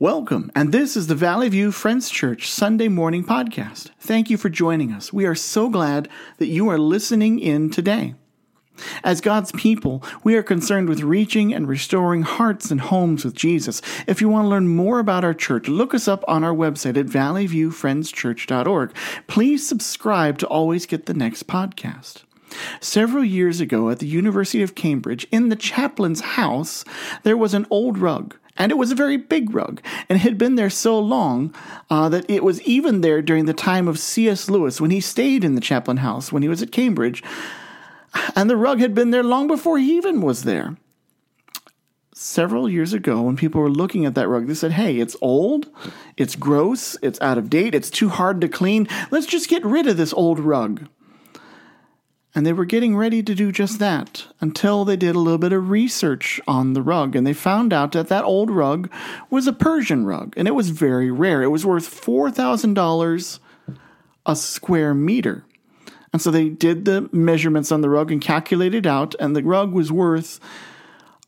Welcome, and this is the Valley View Friends Church Sunday morning podcast. Thank you for joining us. We are so glad that you are listening in today. As God's people, we are concerned with reaching and restoring hearts and homes with Jesus. If you want to learn more about our church, look us up on our website at valleyviewfriendschurch.org. Please subscribe to always get the next podcast. Several years ago at the University of Cambridge, in the chaplain's house, there was an old rug and it was a very big rug, and had been there so long uh, that it was even there during the time of C.S. Lewis when he stayed in the Chaplain House when he was at Cambridge, and the rug had been there long before he even was there. Several years ago, when people were looking at that rug, they said, Hey, it's old, it's gross, it's out of date, it's too hard to clean. Let's just get rid of this old rug. And they were getting ready to do just that until they did a little bit of research on the rug and they found out that that old rug was a Persian rug and it was very rare. It was worth $4,000 a square meter. And so they did the measurements on the rug and calculated out, and the rug was worth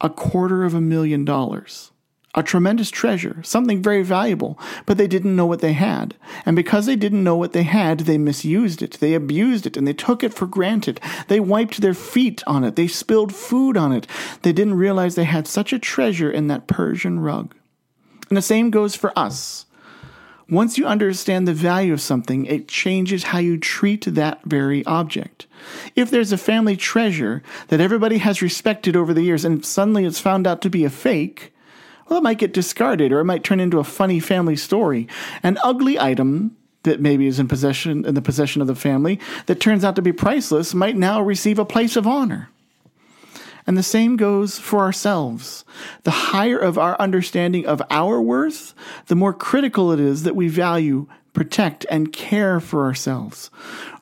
a quarter of a million dollars a tremendous treasure, something very valuable, but they didn't know what they had. And because they didn't know what they had, they misused it, they abused it, and they took it for granted. They wiped their feet on it, they spilled food on it. They didn't realize they had such a treasure in that Persian rug. And the same goes for us. Once you understand the value of something, it changes how you treat that very object. If there's a family treasure that everybody has respected over the years and suddenly it's found out to be a fake, well, it might get discarded or it might turn into a funny family story. An ugly item that maybe is in possession in the possession of the family that turns out to be priceless might now receive a place of honor. And the same goes for ourselves. The higher of our understanding of our worth, the more critical it is that we value, protect, and care for ourselves.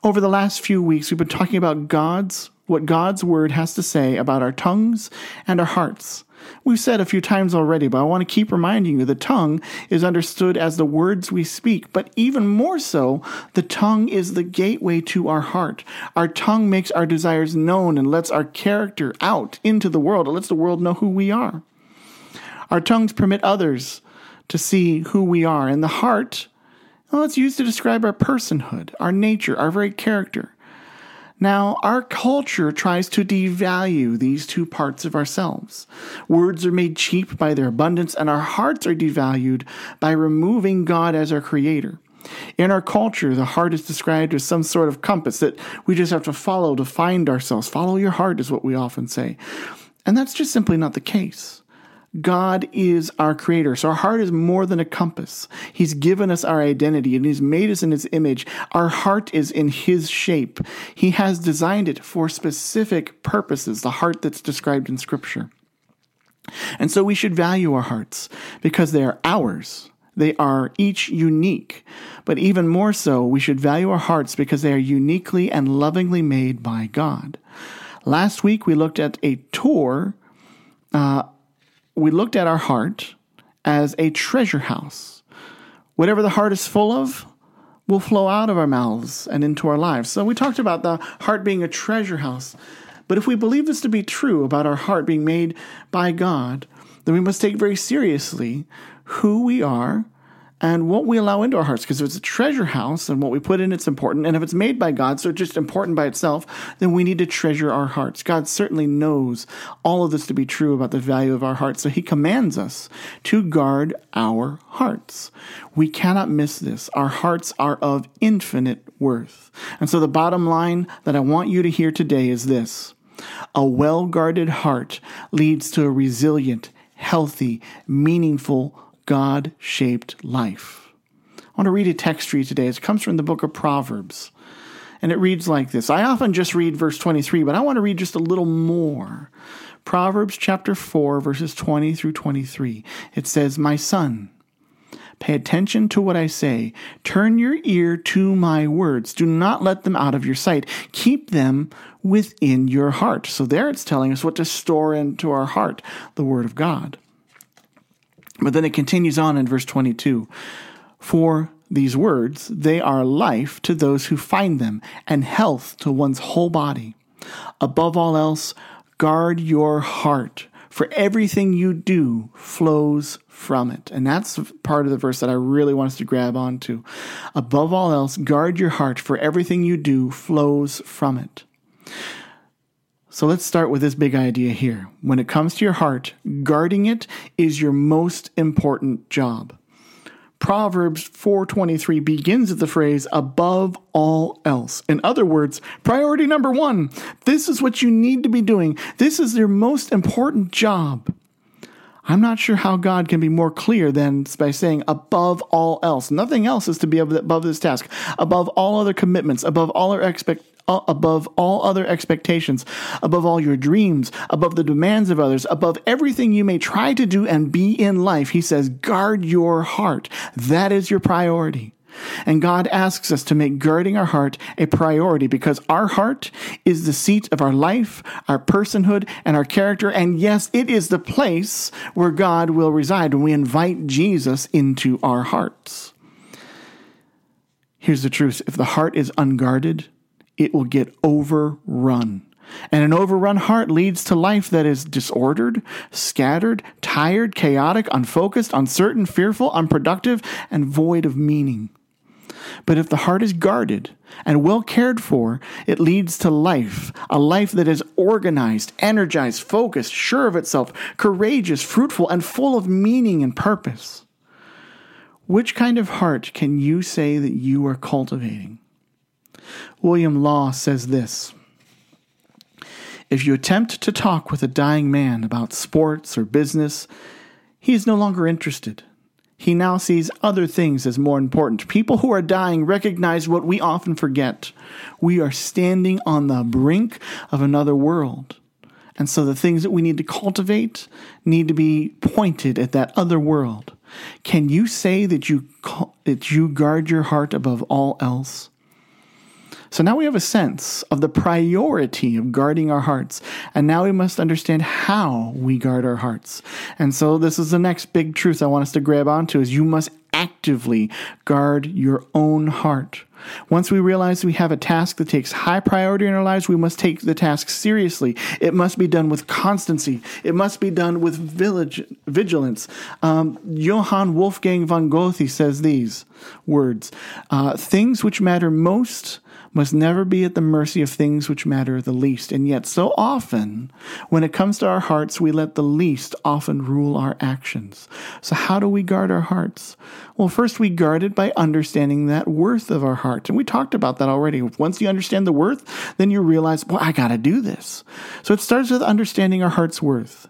Over the last few weeks, we've been talking about God's, what God's word has to say about our tongues and our hearts. We've said a few times already, but I want to keep reminding you the tongue is understood as the words we speak, but even more so, the tongue is the gateway to our heart. Our tongue makes our desires known and lets our character out into the world. It lets the world know who we are. Our tongues permit others to see who we are, and the heart, well, it's used to describe our personhood, our nature, our very character. Now, our culture tries to devalue these two parts of ourselves. Words are made cheap by their abundance, and our hearts are devalued by removing God as our creator. In our culture, the heart is described as some sort of compass that we just have to follow to find ourselves. Follow your heart is what we often say. And that's just simply not the case. God is our creator. So our heart is more than a compass. He's given us our identity and He's made us in His image. Our heart is in His shape. He has designed it for specific purposes, the heart that's described in Scripture. And so we should value our hearts because they are ours. They are each unique. But even more so, we should value our hearts because they are uniquely and lovingly made by God. Last week, we looked at a tour uh, we looked at our heart as a treasure house. Whatever the heart is full of will flow out of our mouths and into our lives. So we talked about the heart being a treasure house. But if we believe this to be true about our heart being made by God, then we must take very seriously who we are and what we allow into our hearts. Because if it's a treasure house and what we put in it's important, and if it's made by God, so it's just important by itself, then we need to treasure our hearts. God certainly knows all of this to be true about the value of our hearts, so He commands us to guard our hearts. We cannot miss this. Our hearts are of infinite worth. And so the bottom line that I want you to hear today is this. A well guarded heart leads to a resilient, healthy, meaningful, God shaped life. I want to read a text for you today. It comes from the book of Proverbs. And it reads like this. I often just read verse 23, but I want to read just a little more. Proverbs chapter 4, verses 20 through 23. It says, My son, pay attention to what I say. Turn your ear to my words. Do not let them out of your sight. Keep them within your heart. So there it's telling us what to store into our heart, the word of God. But then it continues on in verse 22 For these words, they are life to those who find them, and health to one's whole body. Above all else, guard your heart, for everything you do flows from it. And that's part of the verse that I really want us to grab onto. Above all else, guard your heart, for everything you do flows from it. So let's start with this big idea here. When it comes to your heart, guarding it is your most important job. Proverbs 4:23 begins with the phrase above all else. In other words, priority number 1. This is what you need to be doing. This is your most important job. I'm not sure how God can be more clear than by saying above all else. Nothing else is to be above this task. Above all other commitments, above all our expect uh, above all other expectations, above all your dreams, above the demands of others, above everything you may try to do and be in life. He says, guard your heart. That is your priority. And God asks us to make guarding our heart a priority because our heart is the seat of our life, our personhood, and our character. And yes, it is the place where God will reside when we invite Jesus into our hearts. Here's the truth if the heart is unguarded, it will get overrun. And an overrun heart leads to life that is disordered, scattered, tired, chaotic, unfocused, uncertain, fearful, unproductive, and void of meaning. But if the heart is guarded and well cared for, it leads to life, a life that is organized, energized, focused, sure of itself, courageous, fruitful, and full of meaning and purpose. Which kind of heart can you say that you are cultivating? William Law says this If you attempt to talk with a dying man about sports or business, he is no longer interested. He now sees other things as more important. People who are dying recognize what we often forget. We are standing on the brink of another world. And so the things that we need to cultivate need to be pointed at that other world. Can you say that you that you guard your heart above all else? So now we have a sense of the priority of guarding our hearts. And now we must understand how we guard our hearts. And so this is the next big truth I want us to grab onto is you must actively guard your own heart. Once we realize we have a task that takes high priority in our lives, we must take the task seriously. It must be done with constancy. It must be done with village, vigilance. Um, Johann Wolfgang von Goethe says these words uh, Things which matter most must never be at the mercy of things which matter the least. And yet, so often, when it comes to our hearts, we let the least often rule our actions. So, how do we guard our hearts? Well, first, we guard it by understanding that worth of our heart. And we talked about that already. Once you understand the worth, then you realize, well, I got to do this. So, it starts with understanding our heart's worth.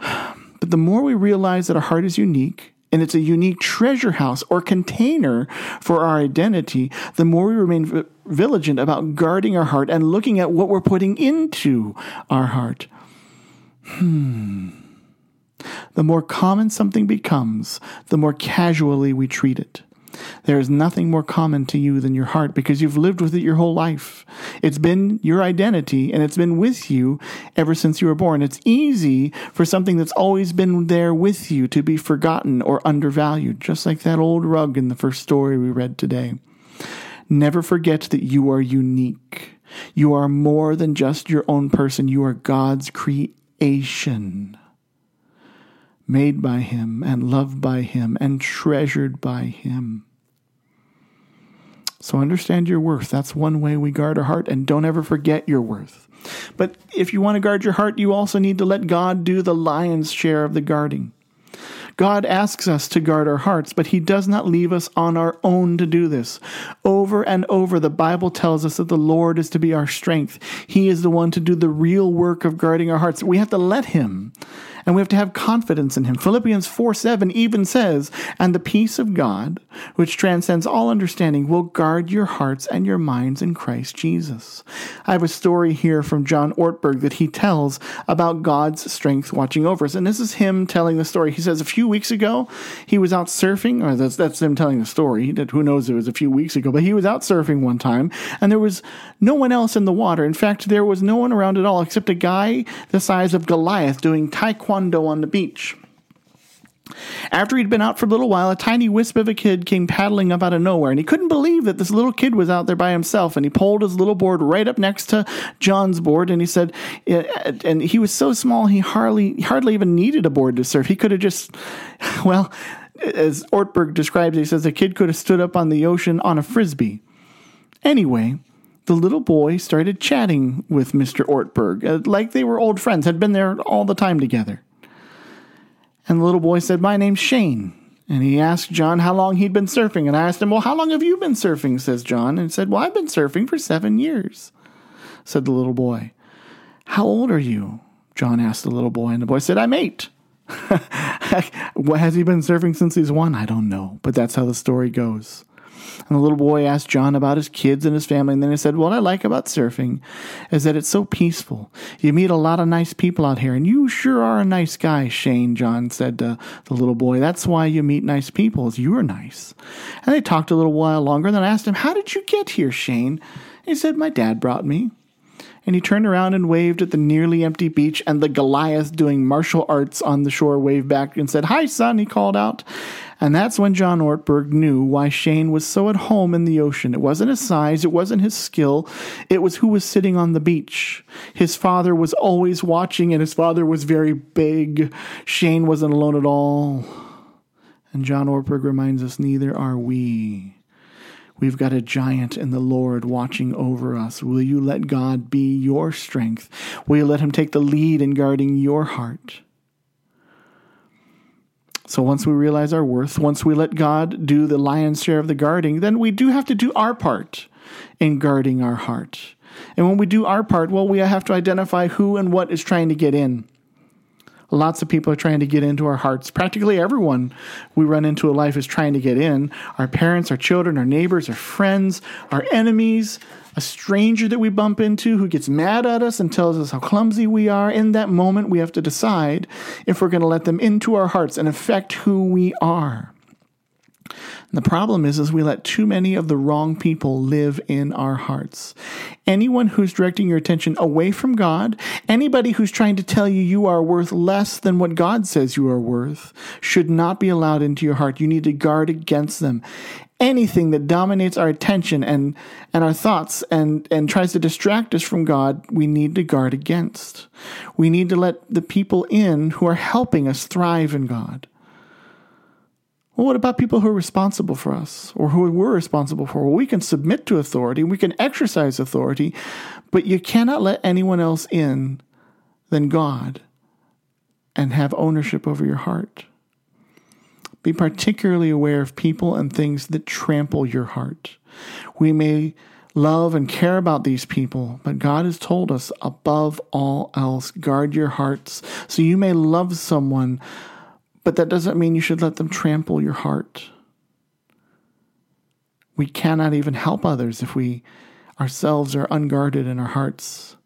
But the more we realize that our heart is unique, and it's a unique treasure house or container for our identity, the more we remain vigilant about guarding our heart and looking at what we're putting into our heart. Hmm. The more common something becomes, the more casually we treat it. There is nothing more common to you than your heart because you've lived with it your whole life. It's been your identity and it's been with you ever since you were born. It's easy for something that's always been there with you to be forgotten or undervalued, just like that old rug in the first story we read today. Never forget that you are unique. You are more than just your own person. You are God's creation made by Him and loved by Him and treasured by Him. So understand your worth. That's one way we guard our heart, and don't ever forget your worth. But if you want to guard your heart, you also need to let God do the lion's share of the guarding. God asks us to guard our hearts, but He does not leave us on our own to do this. Over and over, the Bible tells us that the Lord is to be our strength. He is the one to do the real work of guarding our hearts. We have to let Him and we have to have confidence in him. Philippians 4 7 even says, And the peace of God, which transcends all understanding, will guard your hearts and your minds in Christ Jesus. I have a story here from John Ortberg that he tells about God's strength watching over us. And this is him telling the story. He says, A few weeks ago, he was out surfing, or that's, that's him telling the story. Who knows it was a few weeks ago, but he was out surfing one time, and there was no one else in the water. In fact, there was no one around at all except a guy the size of Goliath doing taekwondo taekwondo on the beach. After he'd been out for a little while, a tiny wisp of a kid came paddling up out of nowhere, and he couldn't believe that this little kid was out there by himself. And he pulled his little board right up next to John's board, and he said, and he was so small he hardly hardly even needed a board to surf. He could have just, well, as Ortberg describes, he says the kid could have stood up on the ocean on a frisbee. Anyway, the little boy started chatting with Mr. Ortberg, uh, like they were old friends, had been there all the time together. And the little boy said, My name's Shane. And he asked John how long he'd been surfing. And I asked him, Well, how long have you been surfing? says John. And said, Well, I've been surfing for seven years, said the little boy. How old are you? John asked the little boy. And the boy said, I'm eight. what has he been surfing since he's one? I don't know. But that's how the story goes. And the little boy asked John about his kids and his family. And then he said, What I like about surfing is that it's so peaceful. You meet a lot of nice people out here. And you sure are a nice guy, Shane, John said to the little boy. That's why you meet nice people, is you're nice. And they talked a little while longer. And then I asked him, How did you get here, Shane? And he said, My dad brought me and he turned around and waved at the nearly empty beach, and the Goliath doing martial arts on the shore waved back and said, Hi, son, he called out. And that's when John Ortberg knew why Shane was so at home in the ocean. It wasn't his size, it wasn't his skill, it was who was sitting on the beach. His father was always watching, and his father was very big. Shane wasn't alone at all. And John Ortberg reminds us, neither are we. We've got a giant in the Lord watching over us. Will you let God be your strength? Will you let Him take the lead in guarding your heart? So once we realize our worth, once we let God do the lion's share of the guarding, then we do have to do our part in guarding our heart. And when we do our part, well, we have to identify who and what is trying to get in. Lots of people are trying to get into our hearts. Practically everyone we run into in life is trying to get in. Our parents, our children, our neighbors, our friends, our enemies, a stranger that we bump into who gets mad at us and tells us how clumsy we are. In that moment, we have to decide if we're going to let them into our hearts and affect who we are. And the problem is, is we let too many of the wrong people live in our hearts. Anyone who's directing your attention away from God, anybody who's trying to tell you you are worth less than what God says you are worth, should not be allowed into your heart. You need to guard against them. Anything that dominates our attention and, and our thoughts and, and tries to distract us from God, we need to guard against. We need to let the people in who are helping us thrive in God. Well, what about people who are responsible for us or who we're responsible for? Well, we can submit to authority, we can exercise authority, but you cannot let anyone else in than God and have ownership over your heart. Be particularly aware of people and things that trample your heart. We may love and care about these people, but God has told us above all else, guard your hearts so you may love someone but that doesn't mean you should let them trample your heart. We cannot even help others if we ourselves are unguarded in our hearts.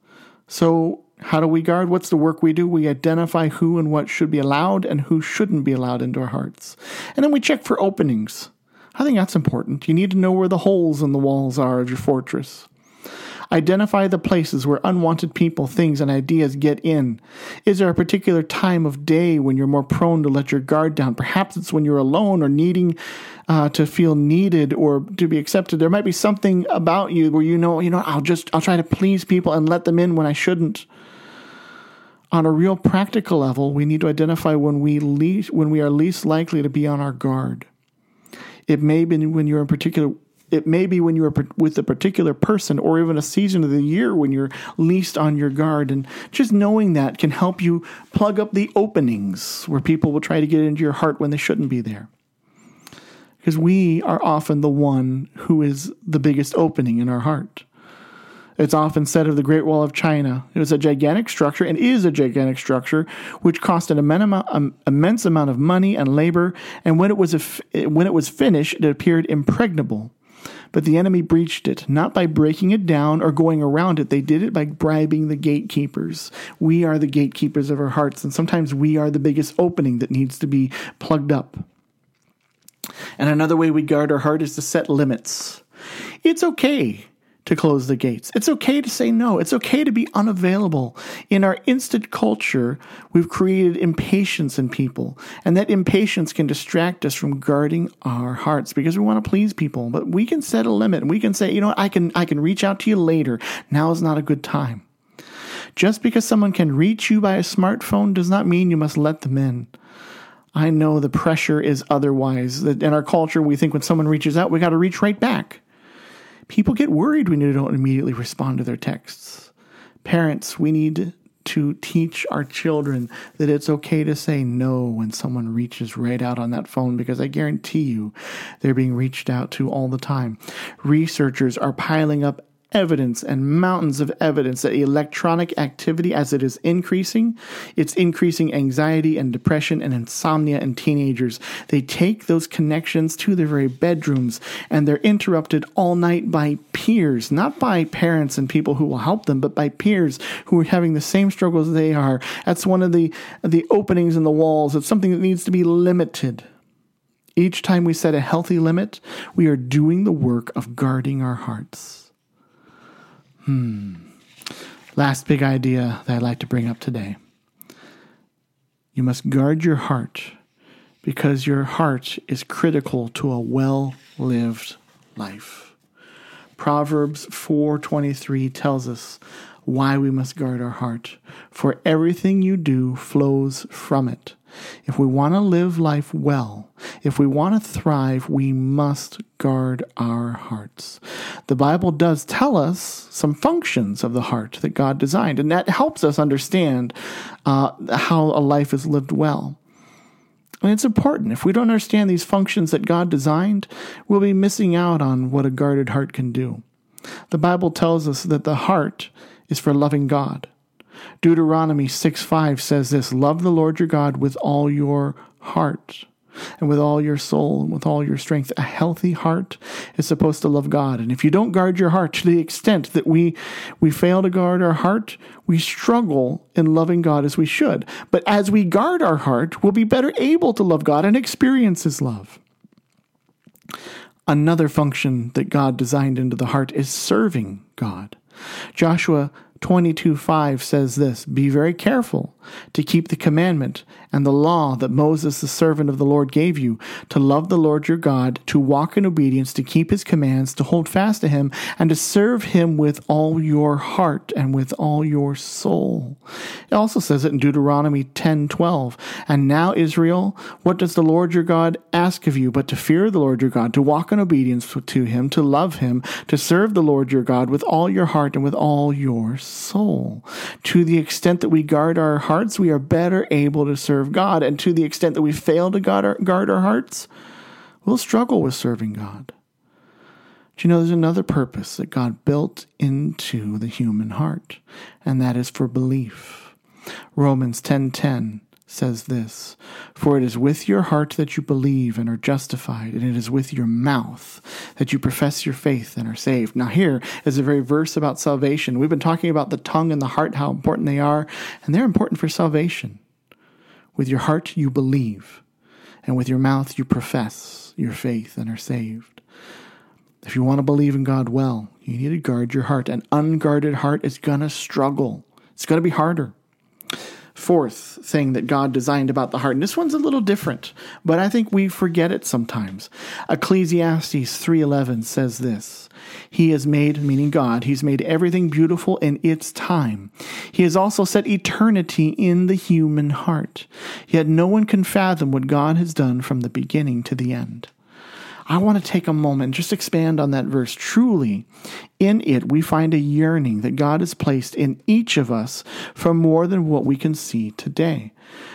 So, how do we guard? What's the work we do? We identify who and what should be allowed and who shouldn't be allowed into our hearts. And then we check for openings. I think that's important. You need to know where the holes in the walls are of your fortress. Identify the places where unwanted people, things, and ideas get in. Is there a particular time of day when you're more prone to let your guard down? Perhaps it's when you're alone or needing uh, to feel needed or to be accepted. There might be something about you where you know, you know, I'll just I'll try to please people and let them in when I shouldn't. On a real practical level, we need to identify when we least, when we are least likely to be on our guard. It may be when you're in particular it may be when you are with a particular person or even a season of the year when you're least on your guard. And just knowing that can help you plug up the openings where people will try to get into your heart when they shouldn't be there. Because we are often the one who is the biggest opening in our heart. It's often said of the Great Wall of China, it was a gigantic structure and is a gigantic structure which cost an um, immense amount of money and labor. And when it was, when it was finished, it appeared impregnable. But the enemy breached it, not by breaking it down or going around it. They did it by bribing the gatekeepers. We are the gatekeepers of our hearts, and sometimes we are the biggest opening that needs to be plugged up. And another way we guard our heart is to set limits. It's okay to close the gates. It's okay to say no. It's okay to be unavailable. In our instant culture, we've created impatience in people, and that impatience can distract us from guarding our hearts because we want to please people. But we can set a limit and we can say, you know I can I can reach out to you later. Now is not a good time. Just because someone can reach you by a smartphone does not mean you must let them in. I know the pressure is otherwise. In our culture, we think when someone reaches out, we got to reach right back. People get worried when you don't immediately respond to their texts. Parents, we need to teach our children that it's okay to say no when someone reaches right out on that phone because I guarantee you they're being reached out to all the time. Researchers are piling up evidence and mountains of evidence that electronic activity, as it is increasing, it's increasing anxiety and depression and insomnia in teenagers. They take those connections to their very bedrooms and they're interrupted all night by peers, not by parents and people who will help them, but by peers who are having the same struggles they are. That's one of the, the openings in the walls. It's something that needs to be limited. Each time we set a healthy limit, we are doing the work of guarding our hearts. Hmm. Last big idea that I'd like to bring up today. You must guard your heart because your heart is critical to a well lived life. Proverbs 4:23 tells us why we must guard our heart, for everything you do flows from it. If we want to live life well, if we want to thrive, we must guard our hearts. The Bible does tell us some functions of the heart that God designed, and that helps us understand uh, how a life is lived well. And it's important. If we don't understand these functions that God designed, we'll be missing out on what a guarded heart can do. The Bible tells us that the heart is for loving God. Deuteronomy 6 5 says this Love the Lord your God with all your heart and with all your soul and with all your strength. A healthy heart is supposed to love God. And if you don't guard your heart to the extent that we, we fail to guard our heart, we struggle in loving God as we should. But as we guard our heart, we'll be better able to love God and experience His love. Another function that God designed into the heart is serving God. Joshua 22 5 says this Be very careful to keep the commandment and the law that Moses, the servant of the Lord, gave you to love the Lord your God, to walk in obedience, to keep his commands, to hold fast to him, and to serve him with all your heart and with all your soul. It also says it in Deuteronomy ten twelve. And now, Israel, what does the Lord your God ask of you but to fear the Lord your God, to walk in obedience to him, to love him, to serve the Lord your God with all your heart and with all your soul? To the extent that we guard our hearts, we are better able to serve God. And to the extent that we fail to guard our, guard our hearts, we'll struggle with serving God. Do you know there's another purpose that God built into the human heart, and that is for belief. Romans 10:10 says this, "For it is with your heart that you believe and are justified, and it is with your mouth that you profess your faith and are saved." Now here is a very verse about salvation. We've been talking about the tongue and the heart how important they are, and they're important for salvation. With your heart you believe, and with your mouth you profess your faith and are saved. If you want to believe in God well, you need to guard your heart. An unguarded heart is going to struggle, it's going to be harder. Fourth thing that God designed about the heart, and this one's a little different, but I think we forget it sometimes. Ecclesiastes 3:11 says this: He has made, meaning God, He's made everything beautiful in its time. He has also set eternity in the human heart. Yet no one can fathom what God has done from the beginning to the end. I want to take a moment just expand on that verse. Truly, in it, we find a yearning that God has placed in each of us for more than what we can see today.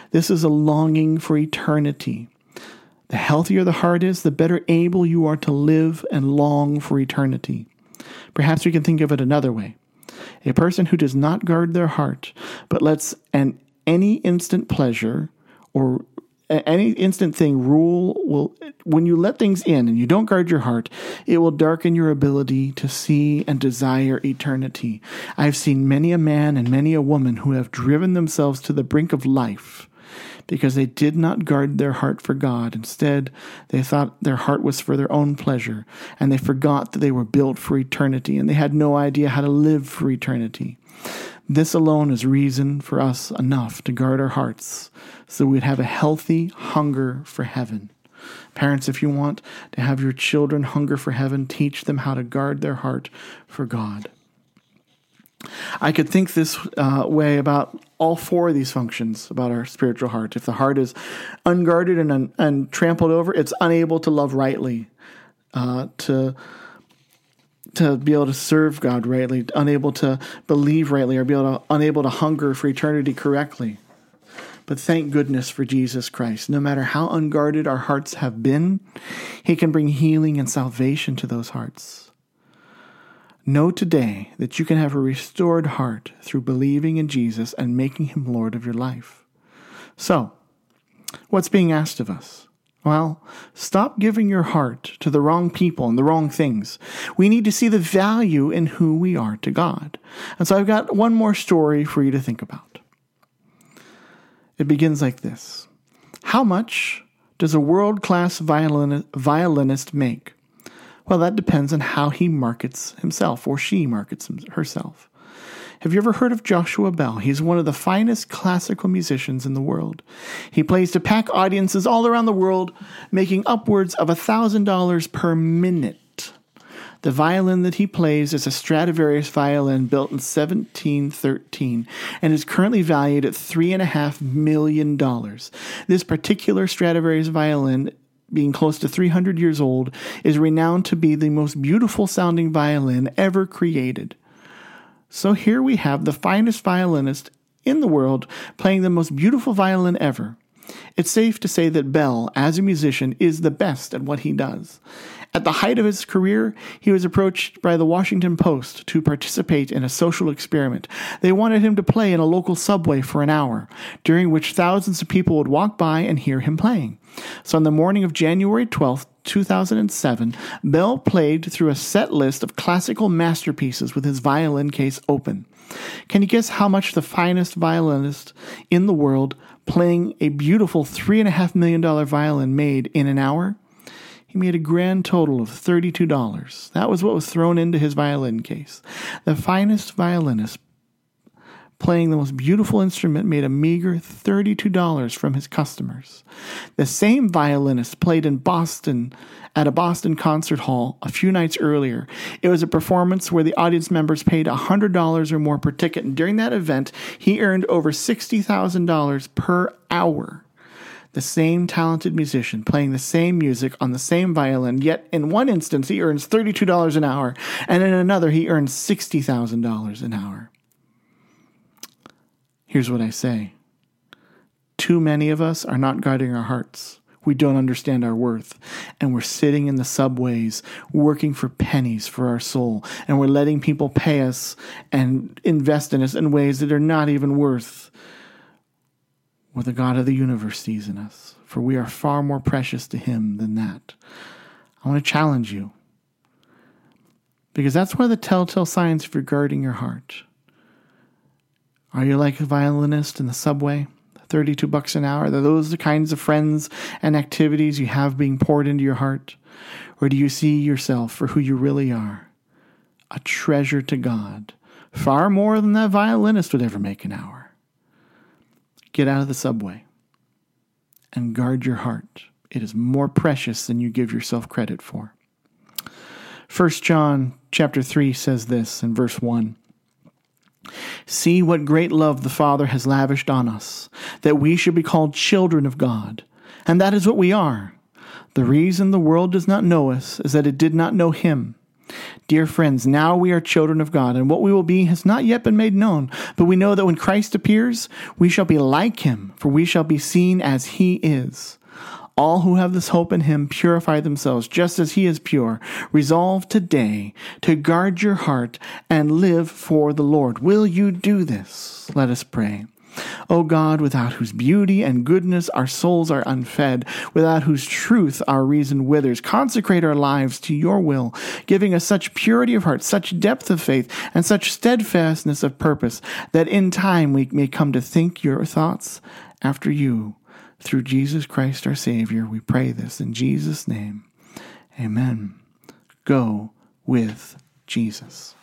This is a longing for eternity. The healthier the heart is, the better able you are to live and long for eternity. Perhaps we can think of it another way. A person who does not guard their heart, but lets an any instant pleasure or any instant thing rule will when you let things in and you don't guard your heart it will darken your ability to see and desire eternity i've seen many a man and many a woman who have driven themselves to the brink of life because they did not guard their heart for God. Instead, they thought their heart was for their own pleasure, and they forgot that they were built for eternity, and they had no idea how to live for eternity. This alone is reason for us enough to guard our hearts so we'd have a healthy hunger for heaven. Parents, if you want to have your children hunger for heaven, teach them how to guard their heart for God. I could think this uh, way about all four of these functions about our spiritual heart. If the heart is unguarded and, un- and trampled over, it's unable to love rightly, uh, to to be able to serve God rightly, unable to believe rightly, or be able to unable to hunger for eternity correctly. But thank goodness for Jesus Christ. No matter how unguarded our hearts have been, He can bring healing and salvation to those hearts. Know today that you can have a restored heart through believing in Jesus and making Him Lord of your life. So, what's being asked of us? Well, stop giving your heart to the wrong people and the wrong things. We need to see the value in who we are to God. And so I've got one more story for you to think about. It begins like this How much does a world class violin- violinist make? Well, that depends on how he markets himself or she markets herself. Have you ever heard of Joshua Bell? He's one of the finest classical musicians in the world. He plays to pack audiences all around the world, making upwards of $1,000 per minute. The violin that he plays is a Stradivarius violin built in 1713 and is currently valued at $3.5 million. This particular Stradivarius violin being close to 300 years old, is renowned to be the most beautiful sounding violin ever created. So here we have the finest violinist in the world playing the most beautiful violin ever. It's safe to say that Bell, as a musician, is the best at what he does. At the height of his career, he was approached by the Washington Post to participate in a social experiment. They wanted him to play in a local subway for an hour, during which thousands of people would walk by and hear him playing. So on the morning of January 12th, 2007, Bell played through a set list of classical masterpieces with his violin case open. Can you guess how much the finest violinist in the world playing a beautiful $3.5 million violin made in an hour? He made a grand total of $32. That was what was thrown into his violin case. The finest violinist playing the most beautiful instrument made a meager $32 from his customers. The same violinist played in Boston at a Boston concert hall a few nights earlier. It was a performance where the audience members paid $100 or more per ticket, and during that event, he earned over $60,000 per hour the same talented musician playing the same music on the same violin, yet in one instance he earns $32 an hour, and in another he earns $60,000 an hour. Here's what I say Too many of us are not guarding our hearts. We don't understand our worth. And we're sitting in the subways working for pennies for our soul. And we're letting people pay us and invest in us in ways that are not even worth what the God of the universe sees in us, for we are far more precious to Him than that. I want to challenge you because that's one of the telltale signs of regarding your heart. Are you like a violinist in the subway? 32 bucks an hour? Are those the kinds of friends and activities you have being poured into your heart? Or do you see yourself for who you really are? A treasure to God, far more than that violinist would ever make an hour. Get out of the subway and guard your heart. It is more precious than you give yourself credit for. 1 John chapter 3 says this in verse 1. See what great love the Father has lavished on us, that we should be called children of God. And that is what we are. The reason the world does not know us is that it did not know Him. Dear friends, now we are children of God, and what we will be has not yet been made known. But we know that when Christ appears, we shall be like him, for we shall be seen as he is. All who have this hope in him purify themselves just as he is pure. Resolve today to guard your heart and live for the Lord. Will you do this? Let us pray. O God, without whose beauty and goodness our souls are unfed, without whose truth our reason withers, consecrate our lives to your will, giving us such purity of heart, such depth of faith, and such steadfastness of purpose, that in time we may come to think your thoughts after you, through Jesus Christ our Savior. We pray this in Jesus' name. Amen. Go with Jesus.